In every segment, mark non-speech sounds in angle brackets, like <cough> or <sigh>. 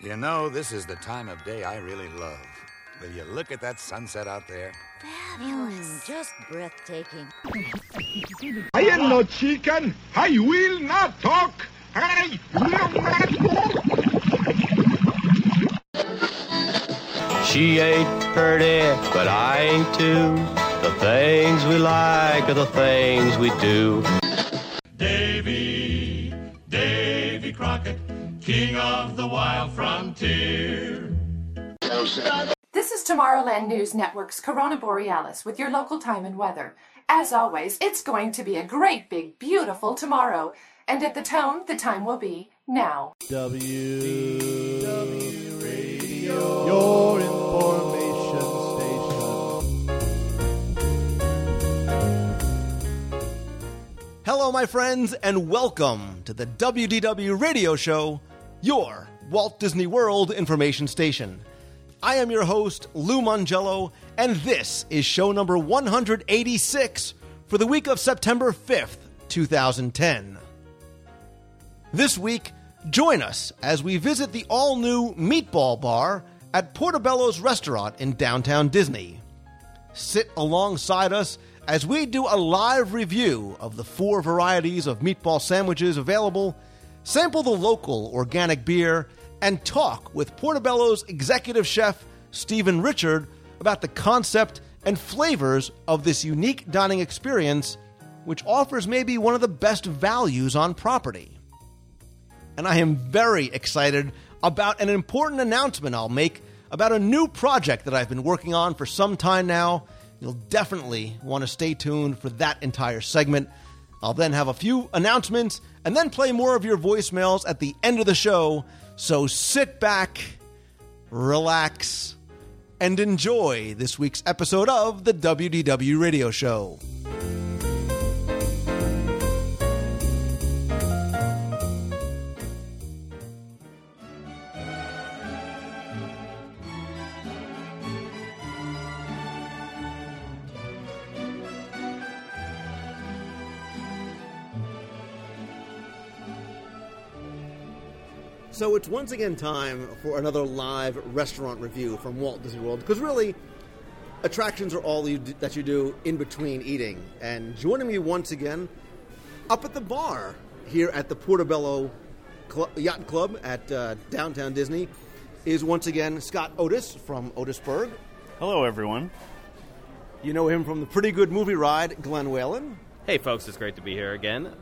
You know, this is the time of day I really love. Will you look at that sunset out there? Fabulous. Hmm, just breathtaking. I am no chicken. I will not talk. I will not talk. She ain't pretty, but I ain't too. The things we like are the things we do. This is Tomorrowland News Network's Corona Borealis with your local time and weather. As always, it's going to be a great, big, beautiful tomorrow. And at the tone, the time will be now. W W Radio, your information station. Hello, my friends, and welcome to the WDW Radio Show, your Walt Disney World information station. I am your host, Lou Mongello, and this is show number 186 for the week of September 5th, 2010. This week, join us as we visit the all new Meatball Bar at Portobello's Restaurant in downtown Disney. Sit alongside us as we do a live review of the four varieties of meatball sandwiches available, sample the local organic beer, and talk with Portobello's executive chef, Stephen Richard, about the concept and flavors of this unique dining experience, which offers maybe one of the best values on property. And I am very excited about an important announcement I'll make about a new project that I've been working on for some time now. You'll definitely want to stay tuned for that entire segment. I'll then have a few announcements and then play more of your voicemails at the end of the show. So sit back, relax, and enjoy this week's episode of the WDW Radio Show. So it's once again time for another live restaurant review from Walt Disney World because really, attractions are all you do, that you do in between eating. And joining me once again up at the bar here at the Portobello Cl- Yacht Club at uh, downtown Disney is once again Scott Otis from Otisburg. Hello, everyone. You know him from the pretty good movie ride, Glenn Whalen. Hey, folks, it's great to be here again.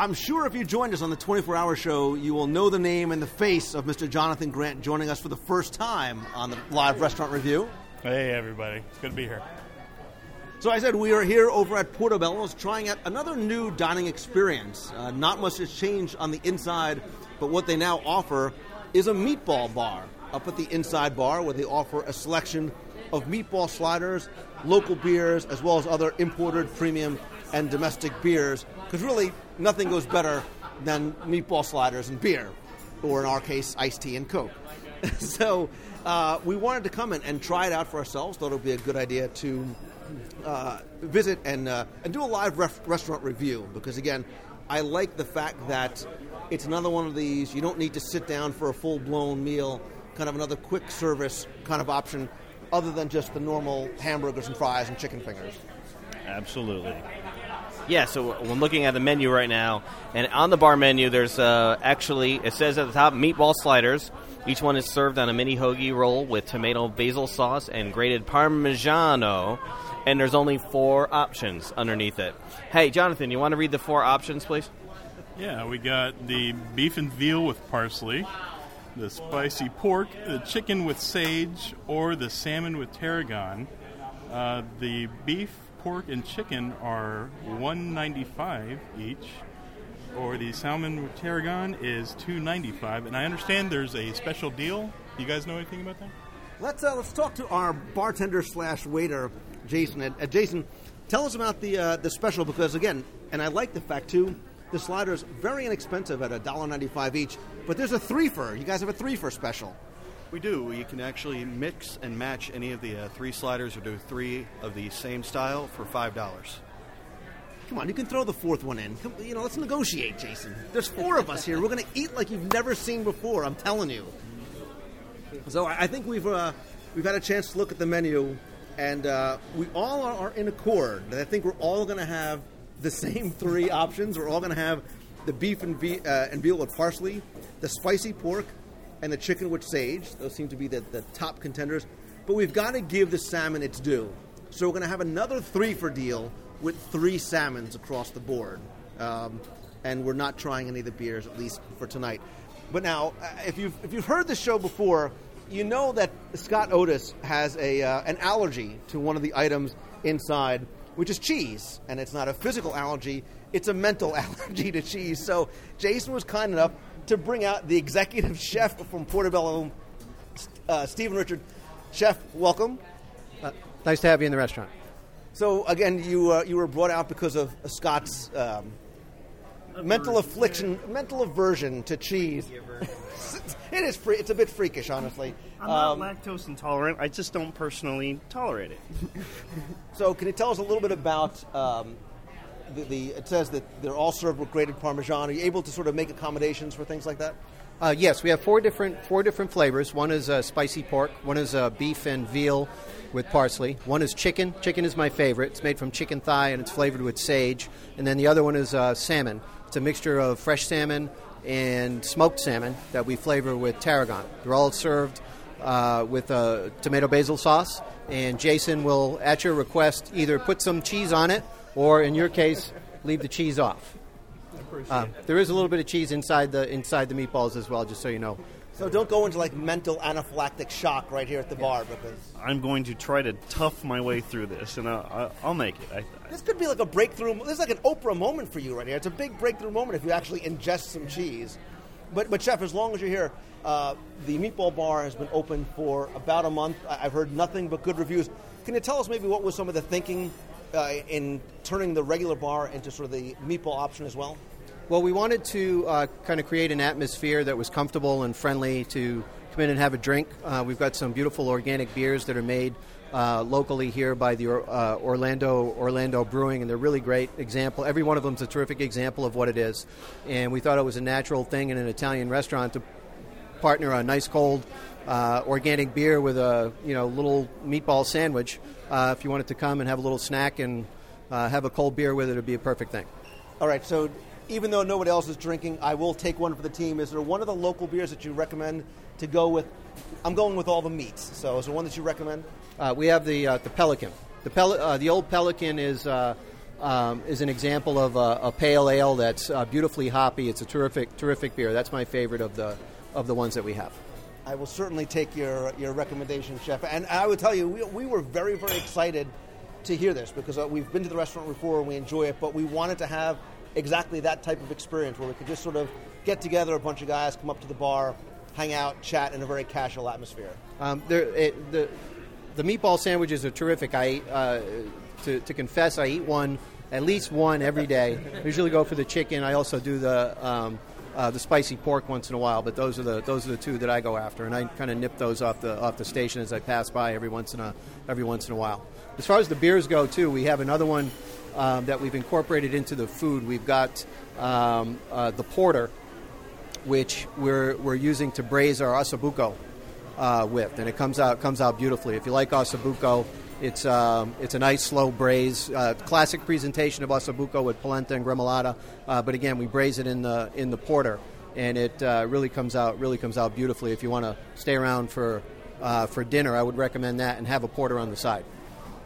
I'm sure if you joined us on the 24 hour show, you will know the name and the face of Mr. Jonathan Grant joining us for the first time on the live restaurant review. Hey, everybody. It's good to be here. So I said we are here over at Portobello's trying out another new dining experience. Uh, not much has changed on the inside, but what they now offer is a meatball bar up at the inside bar where they offer a selection of meatball sliders, local beers, as well as other imported premium and domestic beers. Because really, nothing goes better than meatball sliders and beer, or in our case, iced tea and Coke. <laughs> so uh, we wanted to come in and try it out for ourselves. Thought it would be a good idea to uh, visit and uh, and do a live ref- restaurant review because again, I like the fact that it's another one of these. You don't need to sit down for a full blown meal. Kind of another quick service kind of option, other than just the normal hamburgers and fries and chicken fingers. Absolutely. Yeah, so when looking at the menu right now, and on the bar menu, there's uh, actually, it says at the top, meatball sliders. Each one is served on a mini hoagie roll with tomato basil sauce and grated parmigiano, and there's only four options underneath it. Hey, Jonathan, you want to read the four options, please? Yeah, we got the beef and veal with parsley, the spicy pork, the chicken with sage, or the salmon with tarragon. Uh, the beef, pork, and chicken are one ninety five each, or the salmon with tarragon is two ninety five. And I understand there's a special deal. You guys know anything about that? Let's uh, let's talk to our bartender slash waiter, Jason. Uh, Jason, tell us about the uh, the special because again, and I like the fact too. The sliders very inexpensive at $1.95 each, but there's a three for. You guys have a three for special. We do. You can actually mix and match any of the uh, three sliders or do three of the same style for $5. Come on, you can throw the fourth one in. Come, you know, let's negotiate, Jason. There's four of us here. We're going to eat like you've never seen before. I'm telling you. So I think we've uh, we've had a chance to look at the menu, and uh, we all are, are in accord. I think we're all going to have the same three options. We're all going to have the beef and, ve- uh, and veal with parsley, the spicy pork, and the chicken with sage. Those seem to be the, the top contenders. But we've got to give the salmon its due. So we're going to have another three for deal with three salmons across the board. Um, and we're not trying any of the beers, at least for tonight. But now, uh, if you've, if you've heard the show before, you know that Scott Otis has a, uh, an allergy to one of the items inside, which is cheese. And it's not a physical allergy, it's a mental <laughs> allergy to cheese. So Jason was kind enough to bring out the executive <laughs> chef from Portobello, uh, Stephen Richard. Chef, welcome. Nice to have you in the restaurant. So again, you uh, you were brought out because of Scott's um, mental affliction, mental aversion to cheese. <laughs> it is free. It's a bit freakish, honestly. I'm not Um, lactose intolerant. I just don't personally tolerate it. <laughs> So, can you tell us a little bit about um, the, the? It says that they're all served with grated Parmesan. Are you able to sort of make accommodations for things like that? Uh, yes, we have four different four different flavors. One is uh, spicy pork. One is uh, beef and veal with parsley. One is chicken. Chicken is my favorite. It's made from chicken thigh and it's flavored with sage. And then the other one is uh, salmon. It's a mixture of fresh salmon and smoked salmon that we flavor with tarragon. They're all served uh, with a tomato basil sauce. And Jason will, at your request, either put some cheese on it or, in your case, leave the cheese off. Uh, there is a little bit of cheese inside the inside the meatballs as well, just so you know. So don't go into like mental anaphylactic shock right here at the bar because I'm going to try to tough my way through this, and I'll, I'll make it. I, this could be like a breakthrough. This is like an Oprah moment for you right here. It's a big breakthrough moment if you actually ingest some cheese. But but chef, as long as you're here, uh, the meatball bar has been open for about a month. I- I've heard nothing but good reviews. Can you tell us maybe what was some of the thinking uh, in turning the regular bar into sort of the meatball option as well? Well, we wanted to uh, kind of create an atmosphere that was comfortable and friendly to come in and have a drink. Uh, we've got some beautiful organic beers that are made uh, locally here by the uh, Orlando Orlando Brewing, and they're really great example. Every one of them is a terrific example of what it is, and we thought it was a natural thing in an Italian restaurant to partner a nice cold uh, organic beer with a you know little meatball sandwich. Uh, if you wanted to come and have a little snack and uh, have a cold beer with it, it'd be a perfect thing. All right, so even though nobody else is drinking, I will take one for the team. Is there one of the local beers that you recommend to go with? I'm going with all the meats. So is there one that you recommend? Uh, we have the uh, the Pelican. The Pel- uh, the old Pelican is uh, um, is an example of a, a pale ale that's uh, beautifully hoppy. It's a terrific terrific beer. That's my favorite of the of the ones that we have. I will certainly take your your recommendation, chef. And I would tell you, we, we were very very excited to hear this because uh, we've been to the restaurant before and we enjoy it, but we wanted to have exactly that type of experience where we could just sort of get together, a bunch of guys, come up to the bar, hang out, chat in a very casual atmosphere. Um, there, it, the the meatball sandwiches are terrific. I uh, to, to confess, I eat one at least one every day. I usually go for the chicken. I also do the um, uh, the spicy pork once in a while, but those are the those are the two that I go after, and I kind of nip those off the off the station as I pass by every once in a every once in a while. As far as the beers go, too, we have another one um, that we've incorporated into the food. We've got um, uh, the porter, which we're we're using to braise our osso buco uh, with, and it comes out comes out beautifully. If you like osso buco, it's um, it's a nice slow braise, uh, classic presentation of osso buco with polenta and gremolata. Uh, but again, we braise it in the in the porter, and it uh, really comes out really comes out beautifully. If you want to stay around for uh, for dinner, I would recommend that and have a porter on the side.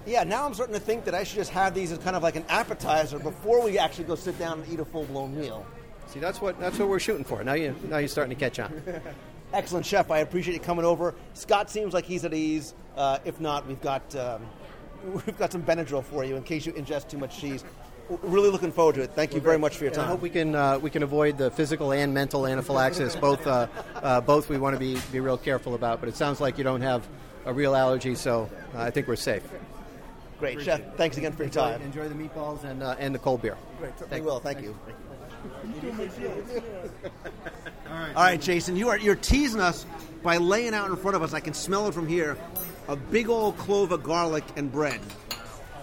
Yeah, now I'm starting to think that I should just have these as kind of like an appetizer before we actually go sit down and eat a full blown meal. See, that's what that's what we're shooting for. Now you now you're starting to catch on. <laughs> Excellent, chef. I appreciate you coming over. Scott seems like he's at ease. Uh, if not, we've got um, <laughs> we've got some Benadryl for you in case you ingest too much cheese. W- Really looking forward to it. Thank you very much for your And I time. hope we can uh, we can avoid the physical and mental anaphylaxis. <laughs> Both uh, uh, both we want to be be real careful about. But it sounds like you don't have a real allergy, so uh, I think we're safe. Great, chef. Thanks again for your time. Enjoy the meatballs and uh, and the cold beer. Great, certainly will. Thank you. <laughs> All right, Jason, you are you're teasing us by laying out in front of us. I can smell it from here. A big old clove of garlic and bread.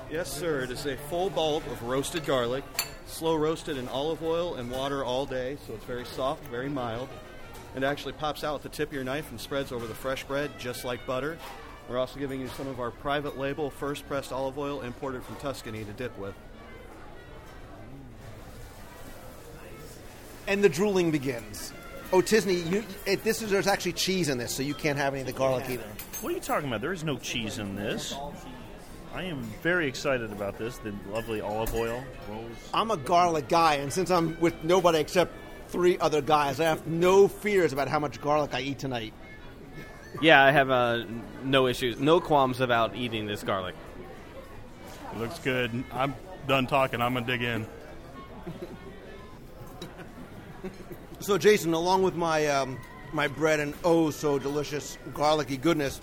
Yes, sir. It is a full bulb of roasted garlic, slow roasted in olive oil and water all day, so it's very soft, very mild. It actually pops out with the tip of your knife and spreads over the fresh bread just like butter. We're also giving you some of our private label first pressed olive oil imported from Tuscany to dip with. And the drooling begins. Oh, Tisney, you, it, this is there's actually cheese in this, so you can't have any of the garlic either. What are you talking about? There is no cheese in this. I am very excited about this. The lovely olive oil rolls. I'm a garlic guy, and since I'm with nobody except three other guys, I have no fears about how much garlic I eat tonight. Yeah, I have uh, no issues, no qualms about eating this garlic. It looks good. I'm done talking. I'm gonna dig in. So, Jason, along with my um, my bread and oh so delicious garlicky goodness,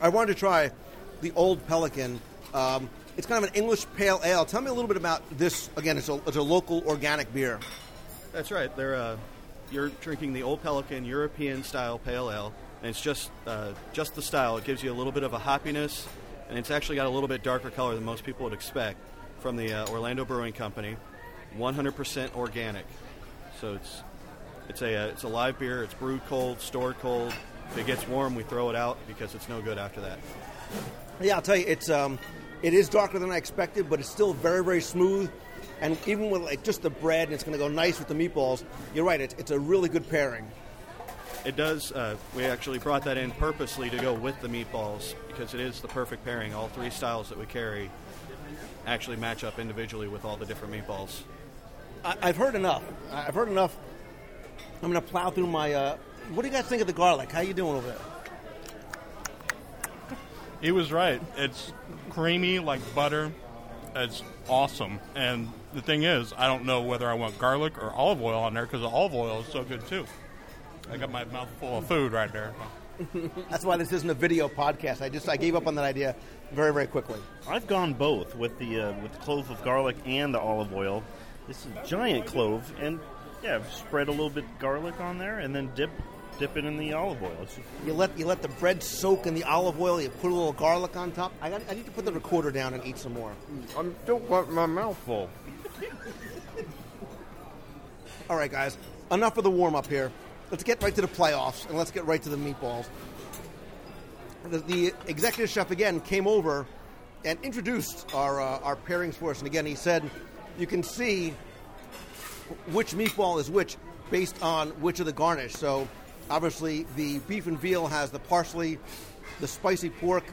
I wanted to try the Old Pelican. Um, it's kind of an English pale ale. Tell me a little bit about this. Again, it's a, it's a local organic beer. That's right. They're uh, you're drinking the Old Pelican European style pale ale, and it's just uh, just the style. It gives you a little bit of a hoppiness, and it's actually got a little bit darker color than most people would expect from the uh, Orlando Brewing Company. 100% organic, so it's it's a uh, it's a live beer. It's brewed cold, stored cold. If it gets warm, we throw it out because it's no good after that. Yeah, I'll tell you, it's um, it is darker than I expected, but it's still very very smooth. And even with like just the bread, and it's going to go nice with the meatballs. You're right. It's, it's a really good pairing. It does. Uh, we actually brought that in purposely to go with the meatballs because it is the perfect pairing. All three styles that we carry actually match up individually with all the different meatballs. I, I've heard enough. I've heard enough. I'm going to plow through my. Uh, what do you guys think of the garlic? How you doing over there? He was right. It's creamy like butter. It's awesome. And the thing is, I don't know whether I want garlic or olive oil on there because the olive oil is so good too. I got my mouth full of food right there. <laughs> That's why this isn't a video podcast. I just I gave up on that idea very very quickly. I've gone both with the uh, with the clove of garlic and the olive oil. This is a giant clove, and yeah, I've spread a little bit garlic on there, and then dip dip it in the olive oil. Just- You let you let the bread soak in the olive oil. You put a little garlic on top. I, got, I need to put the recorder down and eat some more. I'm still got my mouth full. <laughs> All right, guys, enough of the warm up here. Let's get right to the playoffs and let's get right to the meatballs. The, the executive chef again came over and introduced our uh, our pairings for us, and again he said you can see which meatball is which based on which of the garnish. So obviously the beef and veal has the parsley, the spicy pork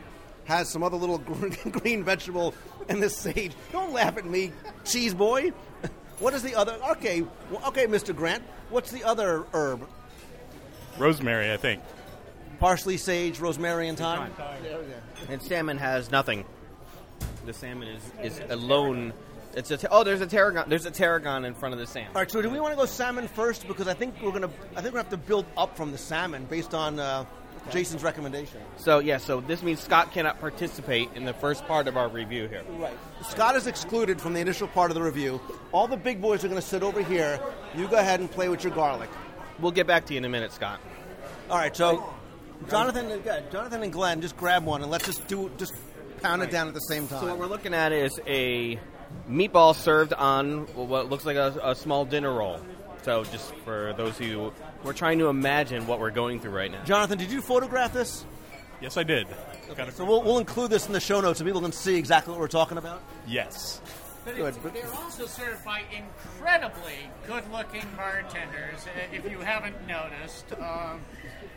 has some other little <laughs> green vegetable, and the sage. Don't laugh at me, cheese boy. What is the other? Okay, well, okay, Mr. Grant. What's the other herb? Rosemary, I think. Parsley, sage, rosemary, and thyme. And salmon has nothing. The salmon is, is alone. It's a t- oh, there's a tarragon. There's a tarragon in front of the salmon. All right, so do we want to go salmon first? Because I think we're gonna. I think we have to build up from the salmon based on uh, Jason's recommendation. So yeah, so this means Scott cannot participate in the first part of our review here. Right. Scott is excluded from the initial part of the review. All the big boys are going to sit over here. You go ahead and play with your garlic. We'll get back to you in a minute, Scott. All right, so Jonathan, uh, Jonathan and Glenn, just grab one and let's just do just pound it down at the same time. So what we're looking at is a meatball served on what looks like a, a small dinner roll. So just for those who we're trying to imagine what we're going through right now. Jonathan, did you photograph this? Yes, I did. Okay, so we'll, we'll include this in the show notes so people can see exactly what we're talking about. Yes. But Good, it's- but- they're also served by incredibly good-looking bartenders. uh, If you haven't noticed, um,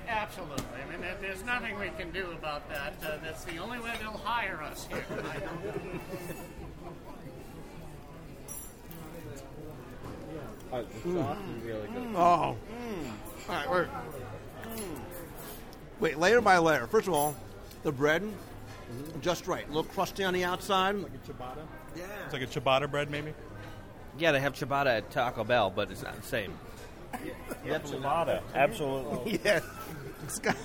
absolutely. I mean, there- there's nothing we can do about that. Uh, that's the only way they'll hire us here. I <laughs> don't- <laughs> Hmm. Hmm. Oh. Hmm. All right, wait. Wait, layer by layer. First of all, the bread, mm-hmm. just right. A little crusty on the outside. Like a ciabatta? Yeah. It's like a ciabatta bread, maybe? Yeah, they have ciabatta at Taco Bell, but it's not the same. Yeah, ciabatta. Absolutely. <laughs> yeah. Scott,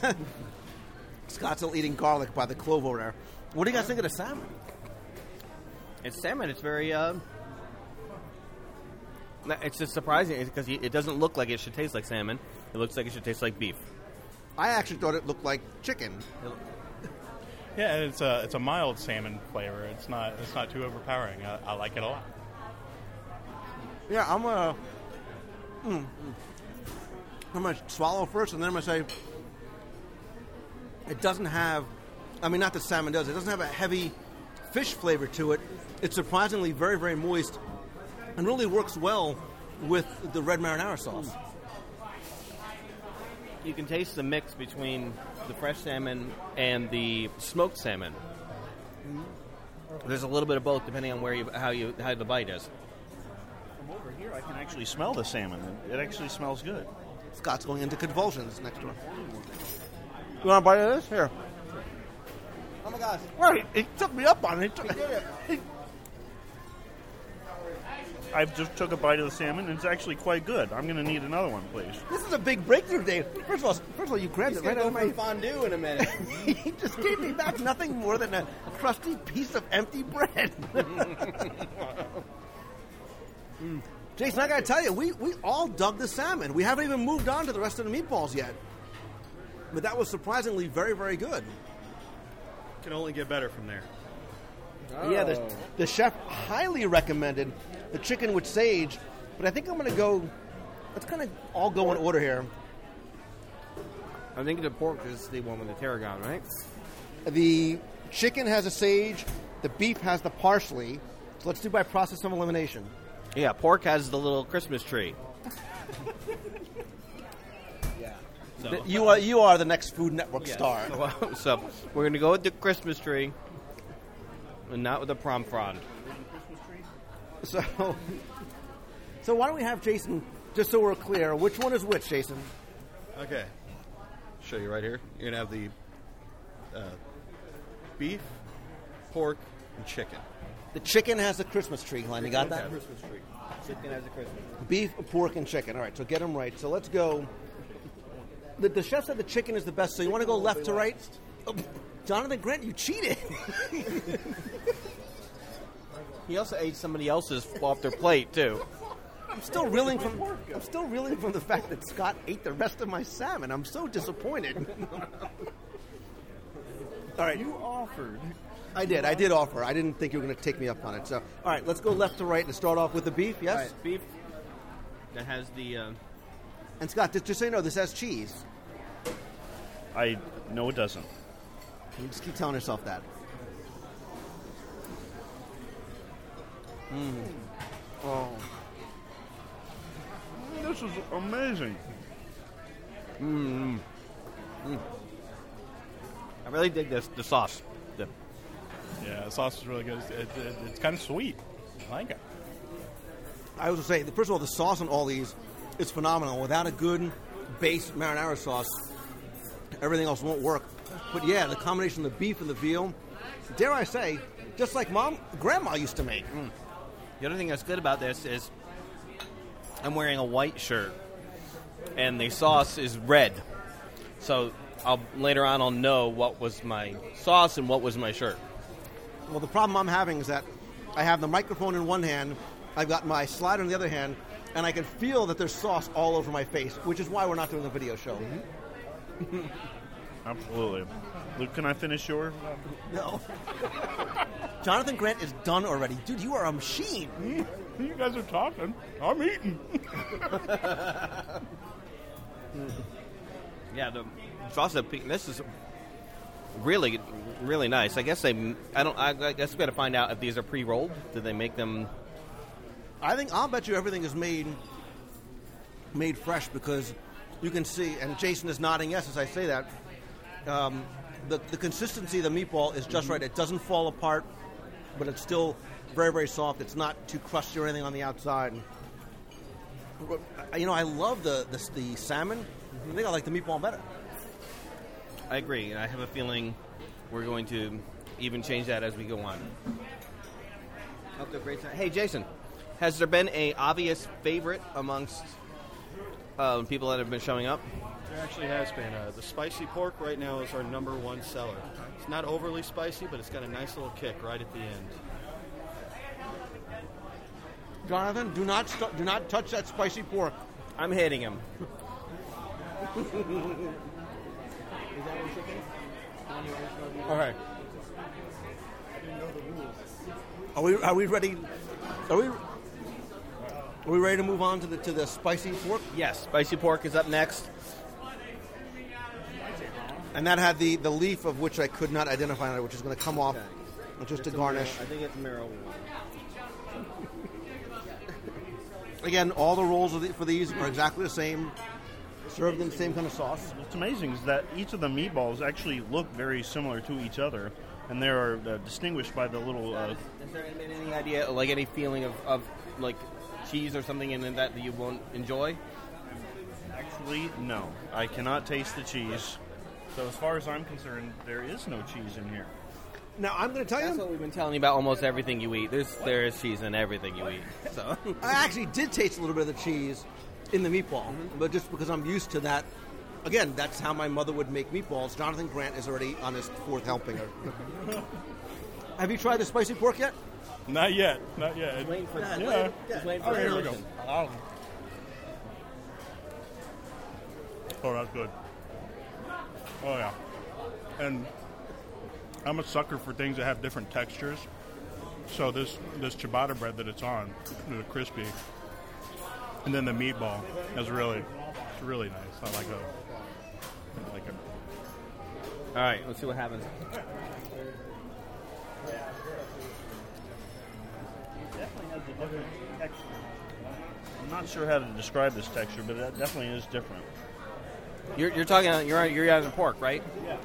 Scott's still eating garlic by the clove over there. What do you guys think of the salmon? It's salmon. It's very. Uh, it's just surprising because it doesn't look like it should taste like salmon. It looks like it should taste like beef. I actually thought it looked like chicken. Yeah, and it's a it's a mild salmon flavor. It's not it's not too overpowering. I, I like it a lot. Yeah, I'm gonna. Mm, I'm gonna swallow first, and then I'm gonna say it doesn't have. I mean, not that salmon does. It doesn't have a heavy fish flavor to it. It's surprisingly very, very moist, and really works well with the red marinara sauce. You can taste the mix between the fresh salmon and the smoked salmon. There's a little bit of both, depending on where you how you how the bite is. From over here, I can actually smell the salmon. It actually smells good. Scott's going into convulsions next door. You want a bite of this? Here. Oh my gosh! Right, he took me up on it. He did it. I just took a bite of the salmon, and it's actually quite good. I'm going to need another one, please. This is a big breakthrough, Dave. First of all, first of all, you grabbed He's it right gonna out of my fondue in a minute. <laughs> he just gave me back nothing more than a crusty piece of empty bread. <laughs> Mm. Jason, I gotta tell you, we, we all dug the salmon. We haven't even moved on to the rest of the meatballs yet. But that was surprisingly very, very good. Can only get better from there. Yeah, the, the chef highly recommended the chicken with sage, but I think I'm gonna go. Let's kind of all go in order here. I think the pork is the one with the tarragon, right? The chicken has a sage, the beef has the parsley. So let's do by process of elimination. Yeah, pork has the little Christmas tree. yeah. <laughs> So- You are you are the next Food Network Yes. star. So, <laughs> so we're going to go with the Christmas tree, and not with the prom frond. So, so why don't we have Jason? Just so we're clear, which one is which, Jason? Okay. Show you right here. You're gonna have the uh, beef, pork, and chicken. The chicken has the Christmas tree, Glenn. You got that? Christmas tree. Chicken has a Christmas. Beef, pork, and chicken. All right, so get them right. So let's go. The, the chef said the chicken is the best. So you want to go left to right? Oh, Jonathan Grant, you cheated. <laughs> He also ate somebody else's off their plate too. I'm still reeling from. I'm still reeling from the fact that Scott ate the rest of my salmon. I'm so disappointed. All right, You offered. I did. I did offer. I didn't think you were going to take me up on it. So, all right, let's go left to right and start off with the beef. Yes. All right, beef that has the. Uh, And Scott, just, just so you know, this has cheese. I no, it doesn't. You just keep telling yourself that. Mm. Oh. This is amazing. mm, mm. I really dig this the sauce. The, Yeah, the sauce is really good. It's, it, it, it's kind of sweet. I like it. I was going to say, first of all, the sauce on all these is phenomenal. Without a good base marinara sauce, everything else won't work. But yeah, the combination of the beef and the veal, dare I say, just like mom, grandma used to make. The other thing that's good about this is I'm wearing a white shirt, and the sauce is red. So I'll later on I'll know what was my sauce and what was my shirt. Well, the problem I'm having is that I have the microphone in one hand, I've got my slider in the other hand, and I can feel that there's sauce all over my face, which is why we're not doing a video show. Mm-hmm. <laughs> Absolutely. Luke, can I finish your? No. Jonathan Grant is done already. Dude, you are a machine. You guys are talking. I'm eating. <laughs> Yeah, the sauce of pe- this is really really nice. I guess they I don't I, I guess we got to find out if these are pre-rolled. Did they make them? I think I'll bet you everything is made made fresh because you can see, and Jason is nodding yes as I say that. Um, the the consistency of the meatball is just right. It doesn't fall apart, but it's still very very soft. It's not too crusty or anything on the outside. You know, I love the the, the salmon. I think I like the meatball better. I agree. And I have a feeling we're going to even change that as we go on. A great time. Hey, Jason, has there been a obvious favorite amongst uh, people that have been showing up? There actually has been. Uh, the spicy pork right now is our number one seller. It's not overly spicy, but it's got a nice little kick right at the end. Jonathan, do not st- do not touch that spicy pork. I'm hitting him. All right. Are we are we ready? Are we are we ready to move on to the to the spicy pork? Yes, spicy pork is up next. And that had the, the leaf of which I could not identify, which is going to come off just to garnish. I think it's marijuana. <laughs> Again, all the rolls of the, for these are exactly the same, served in the same kind of sauce. What's amazing is that each of the meatballs actually look very similar to each other, and they are uh, distinguished by the little. Uh, Is there any, any idea, like any feeling of, of like cheese or something in that that you won't enjoy? actually, no, I cannot taste the cheese. So as far as I'm concerned, there is no cheese in here. Now I'm going to tell That's you. what we've been telling you about almost everything you eat. There's there is cheese in everything you eat. So <laughs> I actually did taste a little bit of the cheese in the meatball, mm-hmm. but just because I'm used to that. Again, that's how my mother would make meatballs. Jonathan Grant is already on his fourth helping. <laughs> Have you tried the spicy pork yet? Not yet. Not yet. waiting for yeah. that. Just waiting for oh, here we go. Oh. Oh, that's good. Oh yeah. And I'm a sucker for things that have different textures. So this this ciabatta bread that it's on, the crispy, and then the meatball is really, it's really nice. I like it. I like it. all right, let's see what happens. Definitely has a different texture. I'm not sure how to describe this texture, but it definitely is different. You're, you're talking you're you're out of pork, right? Yeah.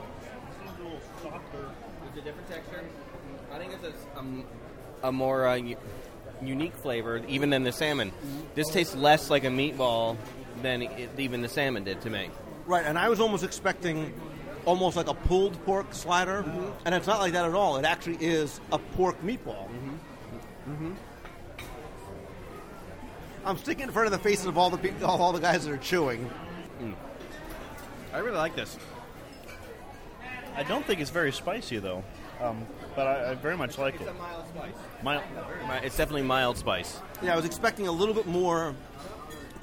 This is a little softer. It's a different texture. I think it's a, um, a more uh, unique flavor, even than the salmon. This tastes less like a meatball than it, even the salmon did to me. Right, and I was almost expecting almost like a pulled pork slider, and it's not like that at all. It actually is a pork meatball. Mm-hmm. I'm sticking in front of the faces of all the people, all the guys that are chewing. I really like this. I don't think it's very spicy though, um, but I, I very much like it. mild spice. Mild. It's definitely mild spice. Yeah, I was expecting a little bit more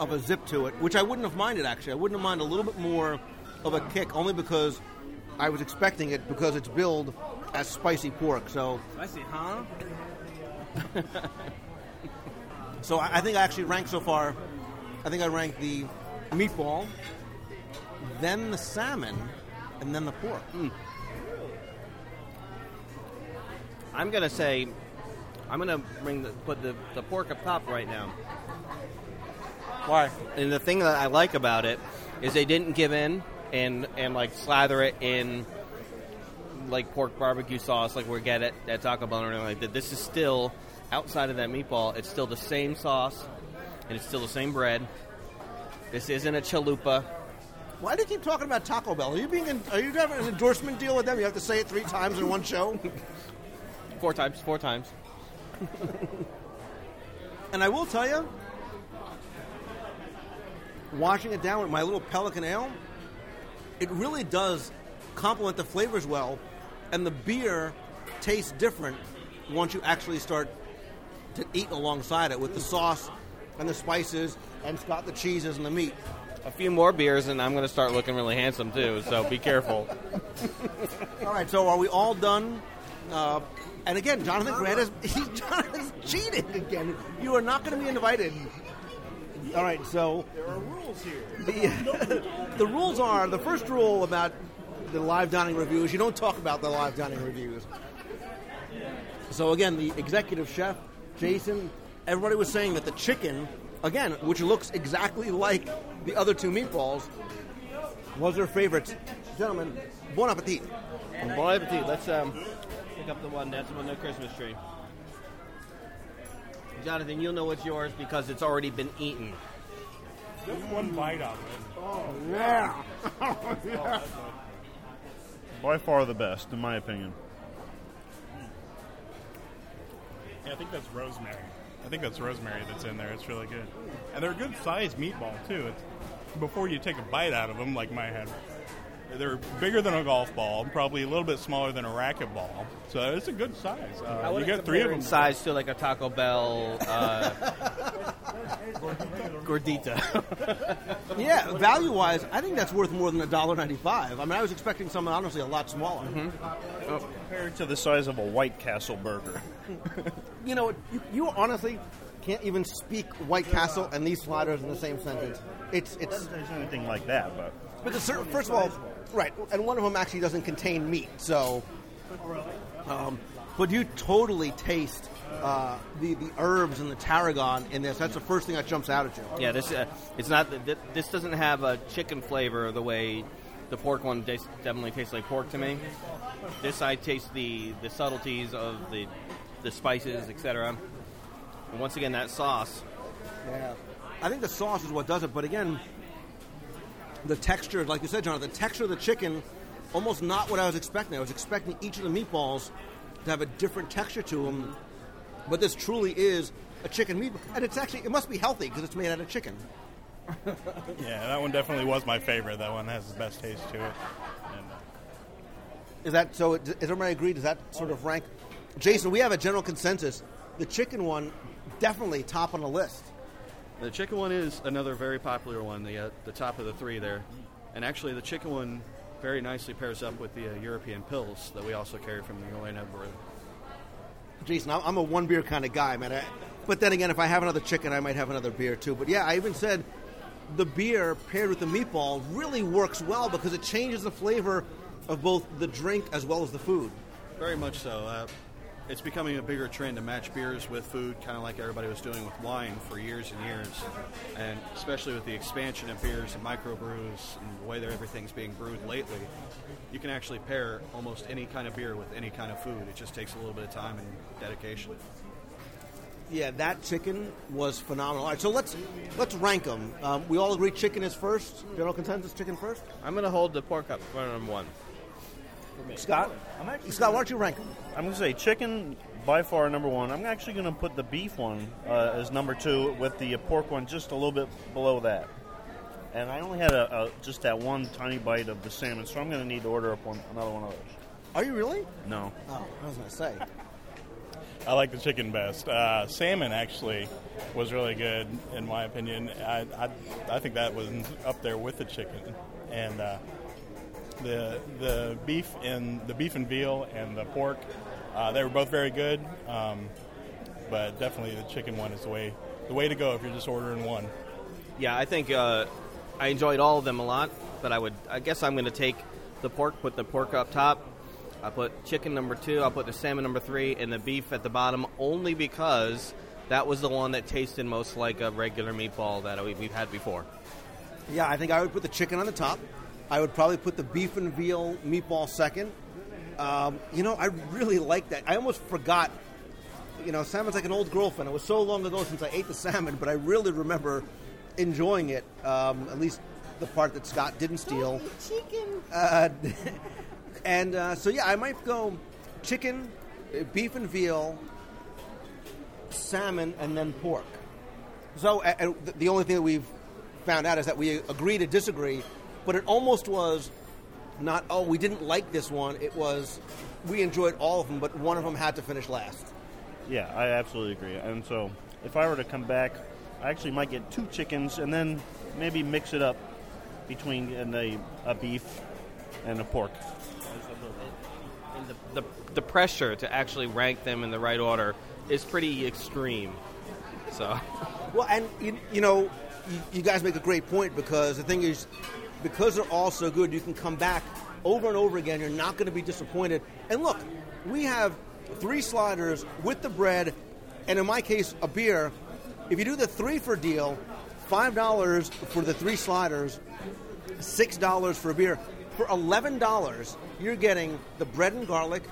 of a zip to it, which I wouldn't have minded actually. I wouldn't have minded a little bit more of a kick, only because I was expecting it because it's billed as spicy pork. So, Spicy, huh? <laughs> so I I think I actually ranked so far. I think I ranked the meatball, then the salmon, and then the pork. Hmm. I'm gonna say, I'm gonna bring the put the, the pork up top right now. Why? And the thing that I like about it is they didn't give in and and like slather it in like pork barbecue sauce like we get it at Taco Bell or anything like that. This is still outside of that meatball. It's still the same sauce and it's still the same bread. This isn't a chalupa. Why do you keep talking about Taco Bell? Are you being? Are you having an endorsement deal with them? You have to say it three times in one show. <laughs> Four times, four times. <laughs> And I will tell you, washing it down with my little Pelican Ale, it really does complement the flavors well, and the beer tastes different once you actually start to eat alongside it with the sauce and the spices and Scott the cheeses and the meat. A few more beers and I'm going to start looking really handsome too. So be careful. <laughs> All right, so are we all done? Uh, and again, Jonathan Grant is <laughs> he's Jonathan's cheating again. You are not going to be invited. All right, so There are rules here. the, <laughs> the rules are the first rule about the live dining reviews you don't talk about the live dining reviews so again the executive chef jason everybody was saying that the chicken again which looks exactly like the other two meatballs was their favorite. gentlemen bon appetit bon appetit. Let's um, pick up the one that's on the Christmas tree. Jonathan, you'll know what's yours because it's already been eaten. Just one bite of it. oh yeah <laughs> By far the best, in my opinion. Yeah, I think that's rosemary. I think that's rosemary that's in there. It's really good, and they're a good sized meatball too. It's before you take a bite out of them, like my head. They're bigger than a golf ball, probably a little bit smaller than a racquetball. So it's a good size. Uh, you wouldn't get three of compare them. size to like a Taco Bell uh, Gordita. <laughs> yeah, value wise, I think that's worth more than a dollar ninety-five. I mean, I was expecting something honestly a lot smaller. Compared to the size of a White Castle burger. <laughs> You know, you, you honestly can't even speak White Castle and these sliders in the same sentence. It's it's There's anything like that, but But the, first of all, right, and one of them actually doesn't contain meat, so. Um, but you totally taste uh, the the herbs and the tarragon in this. That's the first thing that jumps out at you. Yeah, this uh, it's not. This doesn't have a chicken flavor the way the pork one definitely tastes like pork to me. This I taste the the subtleties of the the spices, etc. And once again, that sauce. Yeah, I think the sauce is what does it. But again, the texture, like you said, John, the texture of the chicken, almost not what I was expecting. I was expecting each of the meatballs to have a different texture to them, but this truly is a chicken meatball, and it's actually it must be healthy because it's made out of chicken. <laughs> Yeah, that one definitely was my favorite. That one has the best taste to it. And, uh, Is that so? Is everybody agree? Does that sort of rank? Jason, we have a general consensus. The chicken one definitely top on the list. The chicken one is another very popular one, the, uh, the top of the three there. And actually, the chicken one very nicely pairs up with the uh, European pils that we also carry from the Orlando Brew. Jason, I'm a one beer kind of guy, man. I, but then again, if I have another chicken, I might have another beer too. But yeah, I even said the beer paired with the meatball really works well because it changes the flavor of both the drink as well as the food. Very much so. Uh, it's becoming a bigger trend to match beers with food, kind of like everybody was doing with wine for years and years. And especially with the expansion of beers and microbrews and the way that everything's being brewed lately, you can actually pair almost any kind of beer with any kind of food. It just takes a little bit of time and dedication. Yeah, that chicken was phenomenal. All right, so let's let's rank them. Um, we all agree chicken is first. General consensus: chicken first. I'm going to hold the pork up for number one. Scott, Scott, why don't you rank them? I'm going to say chicken by far number one. I'm actually going to put the beef one uh, as number two, with the pork one just a little bit below that. And I only had a, a just that one tiny bite of the salmon, so I'm going to need to order up one, another one of those. Are you really? No. Oh, I was going to say. <laughs> I like the chicken best. Uh, salmon actually was really good in my opinion. I, I, I think that was up there with the chicken, and uh, the the beef and the beef and veal and the pork. Uh, they were both very good, um, but definitely the chicken one is the way the way to go if you're just ordering one. Yeah, I think uh, I enjoyed all of them a lot, but I would I guess I'm going to take the pork, put the pork up top. I put chicken number two. I'll put the salmon number three, and the beef at the bottom, only because that was the one that tasted most like a regular meatball that we- we've had before. Yeah, I think I would put the chicken on the top. I would probably put the beef and veal meatball second. Um, you know, I really like that. I almost forgot. You know, salmon's like an old girlfriend. It was so long ago since I ate the salmon, but I really remember enjoying it. Um, at least the part that Scott didn't steal. Chicken. Uh, <laughs> and uh, so, yeah, I might go chicken, beef and veal, salmon, and then pork. So, uh, the only thing that we've found out is that we agree to disagree, but it almost was not, oh, we didn't like this one. It was, we enjoyed all of them, but one of them had to finish last. Yeah, I absolutely agree. And so, if I were to come back, I actually might get two chickens and then maybe mix it up between and a, a beef and a pork. And the, the, the pressure to actually rank them in the right order is pretty extreme. So, Well, and you, you know, you, you guys make a great point because the thing is, because they're all so good, you can come back over and over again. You're not going to be disappointed. And look, we have three sliders with the bread, and in my case, a beer. If you do the three for deal, five dollars for the three sliders, six dollars for a beer. For eleven dollars, you're getting the bread and garlic,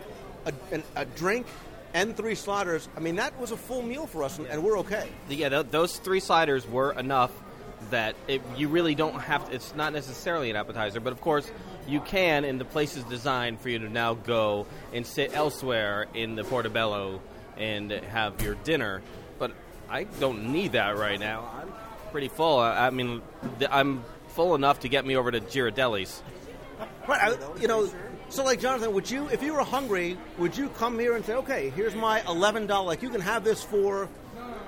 a, an, a drink, and three sliders. I mean, that was a full meal for us, and, and we're okay. yeah, th- those three sliders were enough that it, you really don't have to, it's not necessarily an appetizer, but of course you can in the places designed for you to now go and sit elsewhere in the portobello and have your dinner. But I don't need that right now. I'm pretty full. I, I mean, I'm full enough to get me over to Ghirardelli's. Right, I, you know, so like Jonathan, would you, if you were hungry, would you come here and say, okay, here's my eleven dollar, like you can have this for,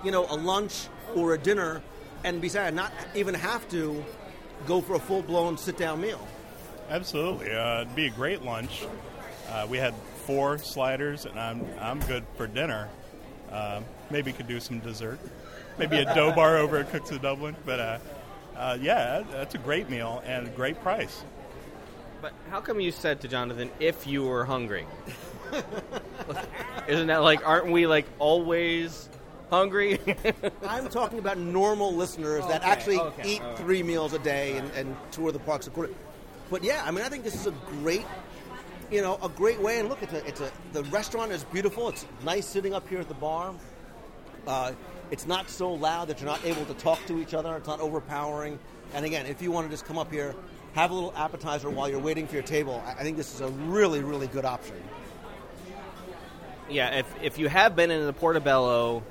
you know, a lunch or a dinner, and besides, not even have to go for a full blown sit down meal. Absolutely, uh, it'd be a great lunch. Uh, we had four sliders, and I'm I'm good for dinner. Uh, maybe could do some dessert, maybe a dough bar over at Cooke's of Dublin. But uh, uh, yeah, that's a great meal and a great price. But how come you said to Jonathan, if you were hungry? <laughs> Isn't that like, aren't we like always hungry? <laughs> I'm talking about normal listeners that Okay, actually okay, eat right. three meals a day and, and tour the parks a quarter. But yeah, I mean, I think this is a great, you know, a great way. And look, it's a, it's a the restaurant is beautiful. It's nice sitting up here at the bar. Uh, it's not so loud that you're not able to talk to each other. It's not overpowering. And again, if you want to just come up here, have a little appetizer while you're waiting for your table, I I think this is a really, really good option. yeah, if if you have been in the Portobello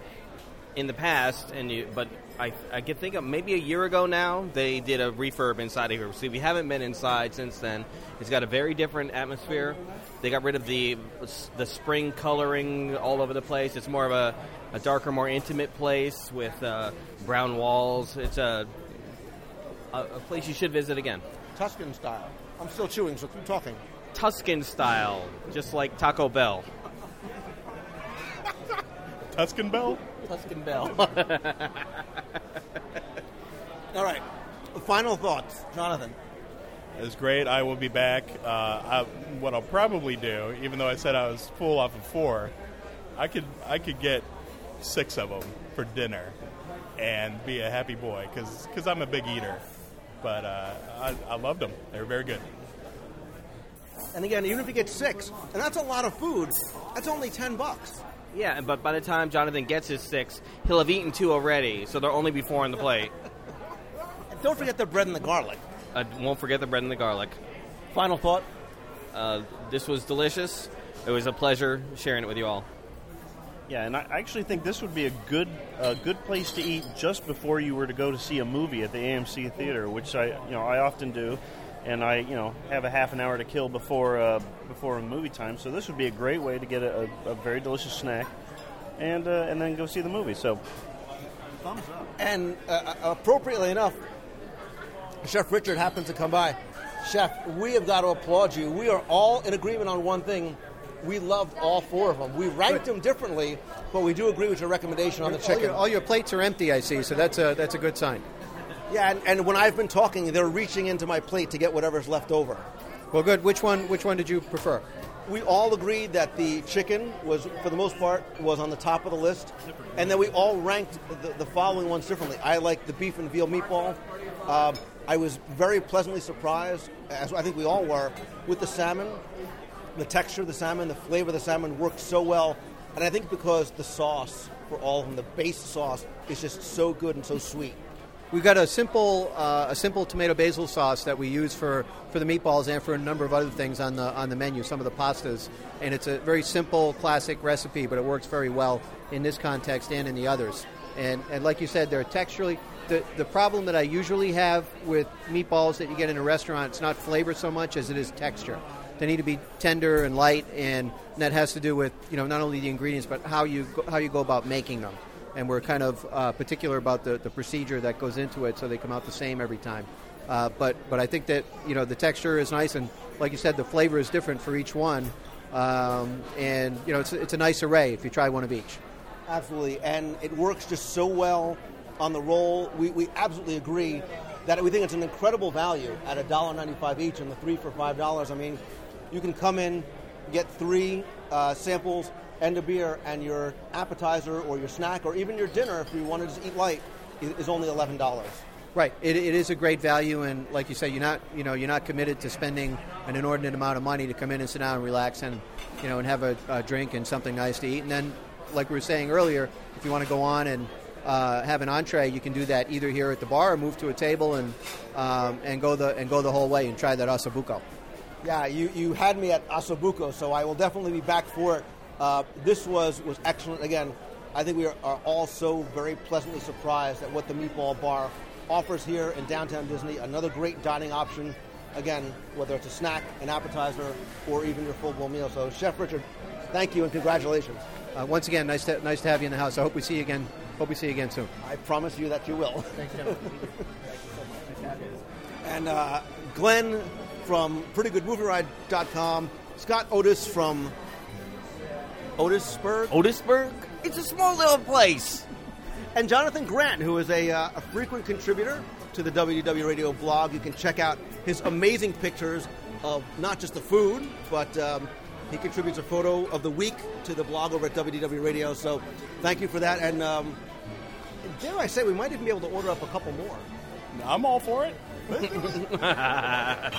in the past, and you, but I I can think of maybe a year ago now they did a refurb inside of here. So if you haven't been inside since then, it's got a very different atmosphere. They got rid of the the spring coloring all over the place. It's more of a, a darker, more intimate place with uh, brown walls. It's a, a a place you should visit again. Tuscan style. I'm still chewing, so keep talking. Tuscan style, just like Taco Bell. Tuscan Bell. Tuscan Bell. <laughs> All right. Final thoughts, Jonathan. It was great. I will be back. Uh, I, what I'll probably do, even though I said I was full off of four, I could I could get six of them for dinner and be a happy boy because I'm a big eater. But uh, I, I loved them. They were very good. And again, even if you get six, and that's a lot of food, that's only ten bucks. Yeah, but by the time Jonathan gets his six, he'll have eaten two already, so there'll only be four on the plate. And <laughs> don't forget the bread and the garlic. I won't forget the bread and the garlic. Final thought. Uh, this was delicious. It was a pleasure sharing it with you all. Yeah, and I actually think this would be a good a good place to eat just before you were to go to see a movie at the AMC theater, which I you know I often do, and I you know have a half an hour to kill before uh, before movie time. So this would be a great way to get a, a, a very delicious snack, and uh, and then go see the movie. So thumbs up. And uh, appropriately enough, Chef Richard happens to come by. Chef, we have got to applaud you. We are all in agreement on one thing. We loved all four of them. We ranked them differently, but we do agree with your recommendation on the All chicken. your, all your plates are empty, I see. So that's a that's a good sign. Yeah, and, and when I've been talking, they're reaching into my plate to get whatever's left over. Well, good. Which one? Which one did you prefer? We all agreed that the chicken was, for the most part, was on the top of the list, and then we all ranked the, the following ones differently. I like the beef and veal meatball. Um, I was very pleasantly surprised, as I think we all were, with the salmon. The texture of the salmon, the flavor of the salmon worked so well, and I think because the sauce for all of them, the base sauce, is just so good and so sweet. We've got a simple uh, a simple tomato basil sauce that we use for, for the meatballs and for a number of other things on the on the menu. Some of the pastas, and it's a very simple classic recipe, but it works very well in this context and in the others. And and like you said, they're texturally. The, the problem that I usually have with meatballs that you get in a restaurant, it's not flavor so much as it is texture. They need to be tender and light, and that has to do with you know not only the ingredients but how you go, how you go about making them and we're kind of uh, particular about the, the procedure that goes into it so they come out the same every time. Uh, but but I think that you know the texture is nice and like you said the flavor is different for each one, um, and you know it's it's a nice array if you try one of each. Absolutely, and it works just so well on the roll. We, we absolutely agree that we think it's an incredible value at $1.95 each and the three for $5. I mean, you can come in, get three uh, samples and a beer, and your appetizer or your snack or even your dinner, if you want to just eat light, is only $11. Right, it, it is a great value, and like you say, you're not you know you're not committed to spending an inordinate amount of money to come in and sit down and relax and you know and have a, a drink and something nice to eat, and then like we were saying earlier, if you want to go on and uh, have an entree, you can do that either here at the bar or move to a table and um, and go the and go the whole way and try that osso buco. Yeah, you, you had me at osso buco, so I will definitely be back for it. Uh, this was, was excellent. Again, I think we are, are all so very pleasantly surprised at what the Meatball Bar offers here in downtown Disney. Another great dining option. Again, whether it's a snack, an appetizer, or even your full blown meal. So, Chef Richard, thank you and congratulations. Uh, once again, nice to, nice to have you in the house. I hope we see you again hope we see you again soon. I promise you that you will. Thanks, gentlemen. <laughs> and uh, Glenn from PrettyGoodMovieRide.com, Scott Otis from Otisburg. Otisburg? It's a small little place. And Jonathan Grant, who is a, uh, a frequent contributor to the WDW Radio blog. You can check out his amazing pictures of not just the food, but um, he contributes a photo of the week to the blog over at WDW Radio. So thank you for that. And um, dare I say, we might even be able to order up a couple more. I'm all for it. <laughs>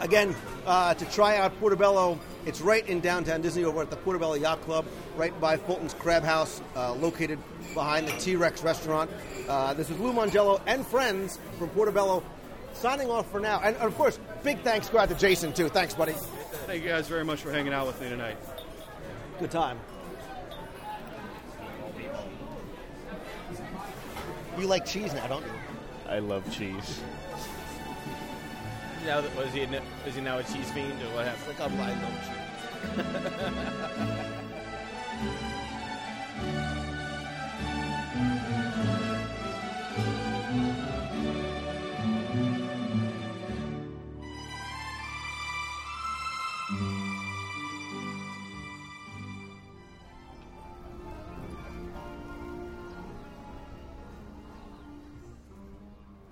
Again, uh, to try out Portobello, it's right in downtown Disney over at the Portobello Yacht Club, right by Fulton's Crab House, uh, located behind the T Rex restaurant. Uh, this is Lou Mongello and friends from Portobello signing off for now. And of course, big thanks go out to Jason, too. Thanks, buddy. Thank you guys very much for hanging out with me tonight. Good time. You like cheese now, don't you? I love cheese. Now, that- was he is he now a cheese fiend or what happened? Like I'm, I love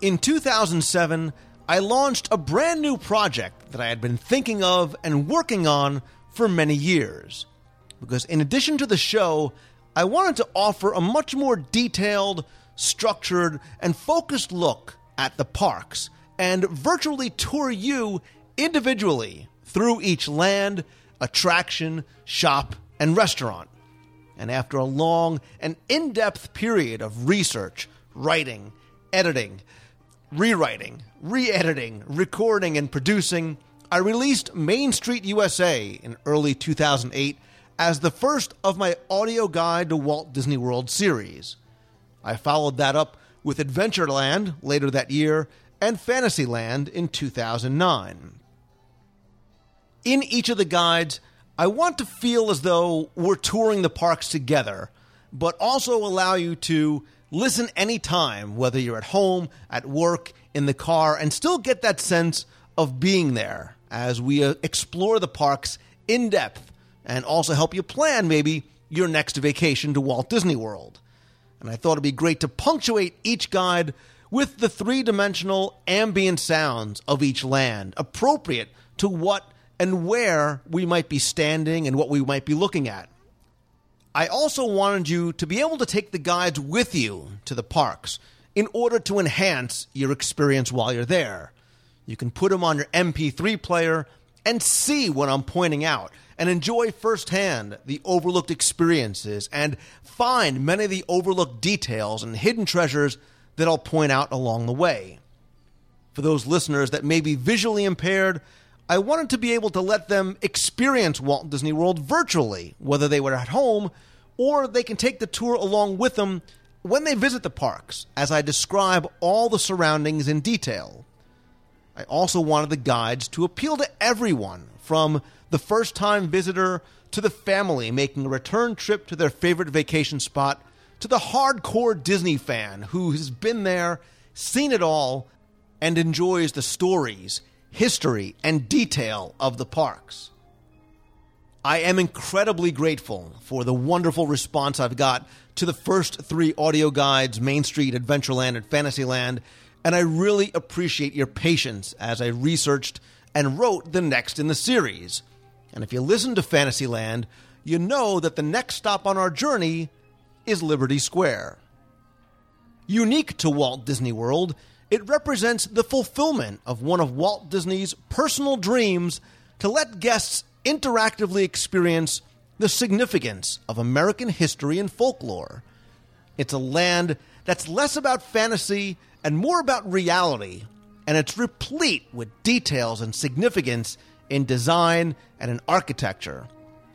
In 2007, I launched a brand new project that I had been thinking of and working on for many years. Because in addition to the show, I wanted to offer a much more detailed, structured, and focused look at the parks and virtually tour you individually through each land, attraction, shop, and restaurant. And after a long and in depth period of research, writing, editing, rewriting, re editing, recording, and producing, I released Main Street USA in early 2008 as the first of my audio guide to Walt Disney World series. I followed that up with Adventureland later that year and Fantasyland in 2009. In each of the guides, I want to feel as though we're touring the parks together, but also allow you to listen anytime, whether you're at home, at work, in the car, and still get that sense of being there as we uh, explore the parks in depth and also help you plan maybe your next vacation to Walt Disney World. And I thought it'd be great to punctuate each guide with the three dimensional ambient sounds of each land, appropriate to what and where we might be standing and what we might be looking at. I also wanted you to be able to take the guides with you to the parks in order to enhance your experience while you're there. You can put them on your MP3 player and see what I'm pointing out and enjoy firsthand the overlooked experiences and find many of the overlooked details and hidden treasures that I'll point out along the way. For those listeners that may be visually impaired, I wanted to be able to let them experience Walt Disney World virtually, whether they were at home or they can take the tour along with them when they visit the parks, as I describe all the surroundings in detail. I also wanted the guides to appeal to everyone, from the first time visitor to the family making a return trip to their favorite vacation spot to the hardcore Disney fan who has been there, seen it all, and enjoys the stories, history, and detail of the parks. I am incredibly grateful for the wonderful response I've got to the first three audio guides Main Street, Adventureland, and Fantasyland, and I really appreciate your patience as I researched and wrote the next in the series. And if you listen to Fantasyland, you know that the next stop on our journey is Liberty Square. Unique to Walt Disney World, it represents the fulfillment of one of Walt Disney's personal dreams to let guests interactively experience the significance of American history and folklore. It's a land that's less about fantasy and more about reality, and it's replete with details and significance in design and in architecture.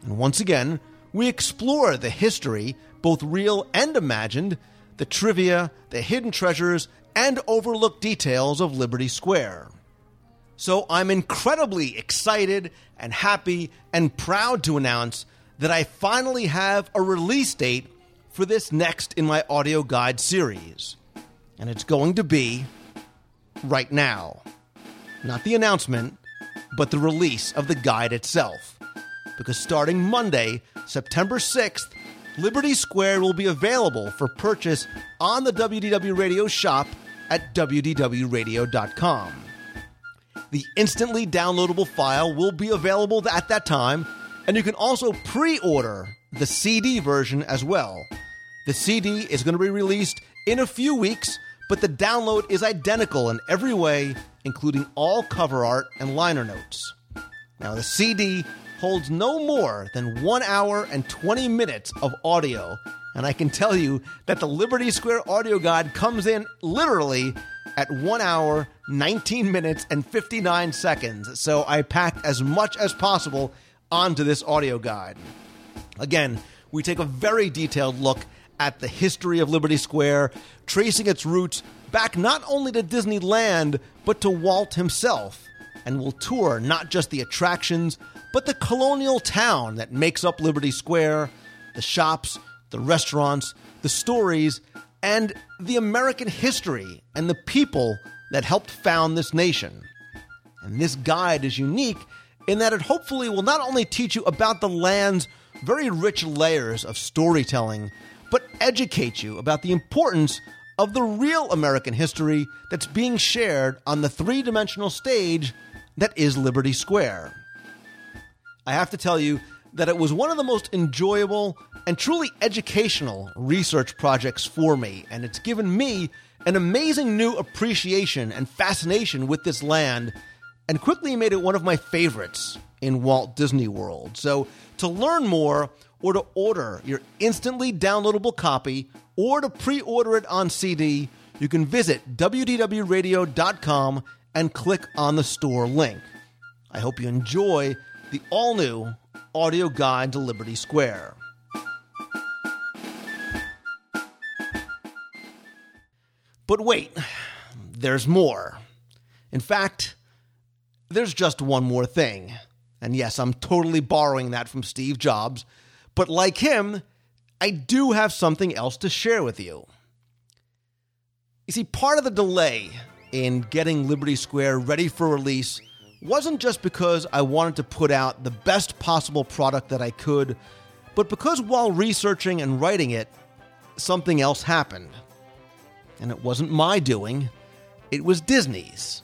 And once again, we explore the history, both real and imagined, the trivia, the hidden treasures, and overlooked details of Liberty Square. So I'm incredibly excited and happy and proud to announce that I finally have a release date for this next in my audio guide series. And it's going to be right now. Not the announcement, but the release of the guide itself. Because starting Monday, September 6th, Liberty Square will be available for purchase on the WDW Radio shop at WDWRadio.com. The instantly downloadable file will be available at that time, and you can also pre order the CD version as well. The CD is going to be released in a few weeks, but the download is identical in every way, including all cover art and liner notes. Now, the CD holds no more than one hour and 20 minutes of audio, and I can tell you that the Liberty Square audio guide comes in literally at 1 hour, 19 minutes, and 59 seconds. So I packed as much as possible onto this audio guide. Again, we take a very detailed look at the history of Liberty Square, tracing its roots back not only to Disneyland, but to Walt himself. And we'll tour not just the attractions, but the colonial town that makes up Liberty Square, the shops, the restaurants, the stories, and the American history and the people that helped found this nation. And this guide is unique in that it hopefully will not only teach you about the land's very rich layers of storytelling, but educate you about the importance of the real American history that's being shared on the three dimensional stage that is Liberty Square. I have to tell you that it was one of the most enjoyable and truly educational research projects for me, and it's given me an amazing new appreciation and fascination with this land, and quickly made it one of my favorites in Walt Disney World. So, to learn more, or to order your instantly downloadable copy, or to pre order it on CD, you can visit WDWRadio.com and click on the store link. I hope you enjoy the all new audio guide to Liberty Square. But wait, there's more. In fact, there's just one more thing. And yes, I'm totally borrowing that from Steve Jobs, but like him, I do have something else to share with you. You see, part of the delay in getting Liberty Square ready for release wasn't just because I wanted to put out the best possible product that I could, but because while researching and writing it, something else happened. And it wasn't my doing, it was Disney's.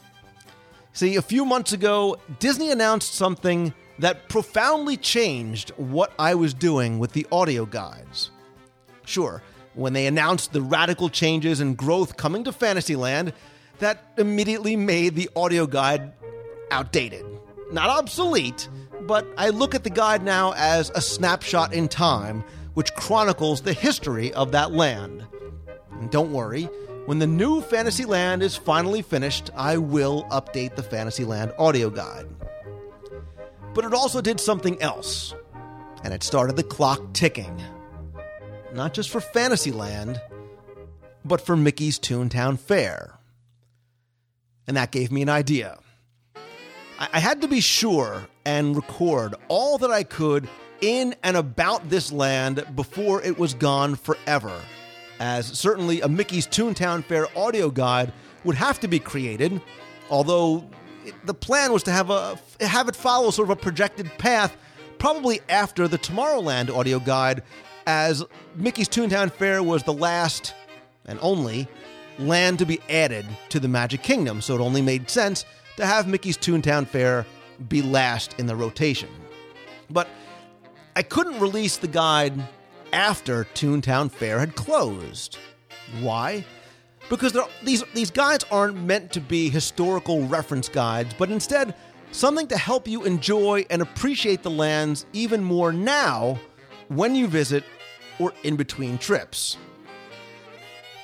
See, a few months ago, Disney announced something that profoundly changed what I was doing with the audio guides. Sure, when they announced the radical changes and growth coming to Fantasyland, that immediately made the audio guide outdated. Not obsolete, but I look at the guide now as a snapshot in time which chronicles the history of that land. And don't worry, when the new Fantasyland is finally finished, I will update the Fantasyland audio guide. But it also did something else, and it started the clock ticking. Not just for Fantasyland, but for Mickey's Toontown Fair. And that gave me an idea. I had to be sure and record all that I could in and about this land before it was gone forever, as certainly a Mickey's Toontown Fair audio guide would have to be created, although the plan was to have a have it follow sort of a projected path probably after the Tomorrowland audio guide as Mickey's Toontown Fair was the last and only land to be added to the Magic Kingdom, so it only made sense to have Mickey's Toontown Fair be last in the rotation. But I couldn't release the guide after Toontown Fair had closed. Why? Because these, these guides aren't meant to be historical reference guides, but instead something to help you enjoy and appreciate the lands even more now when you visit or in between trips.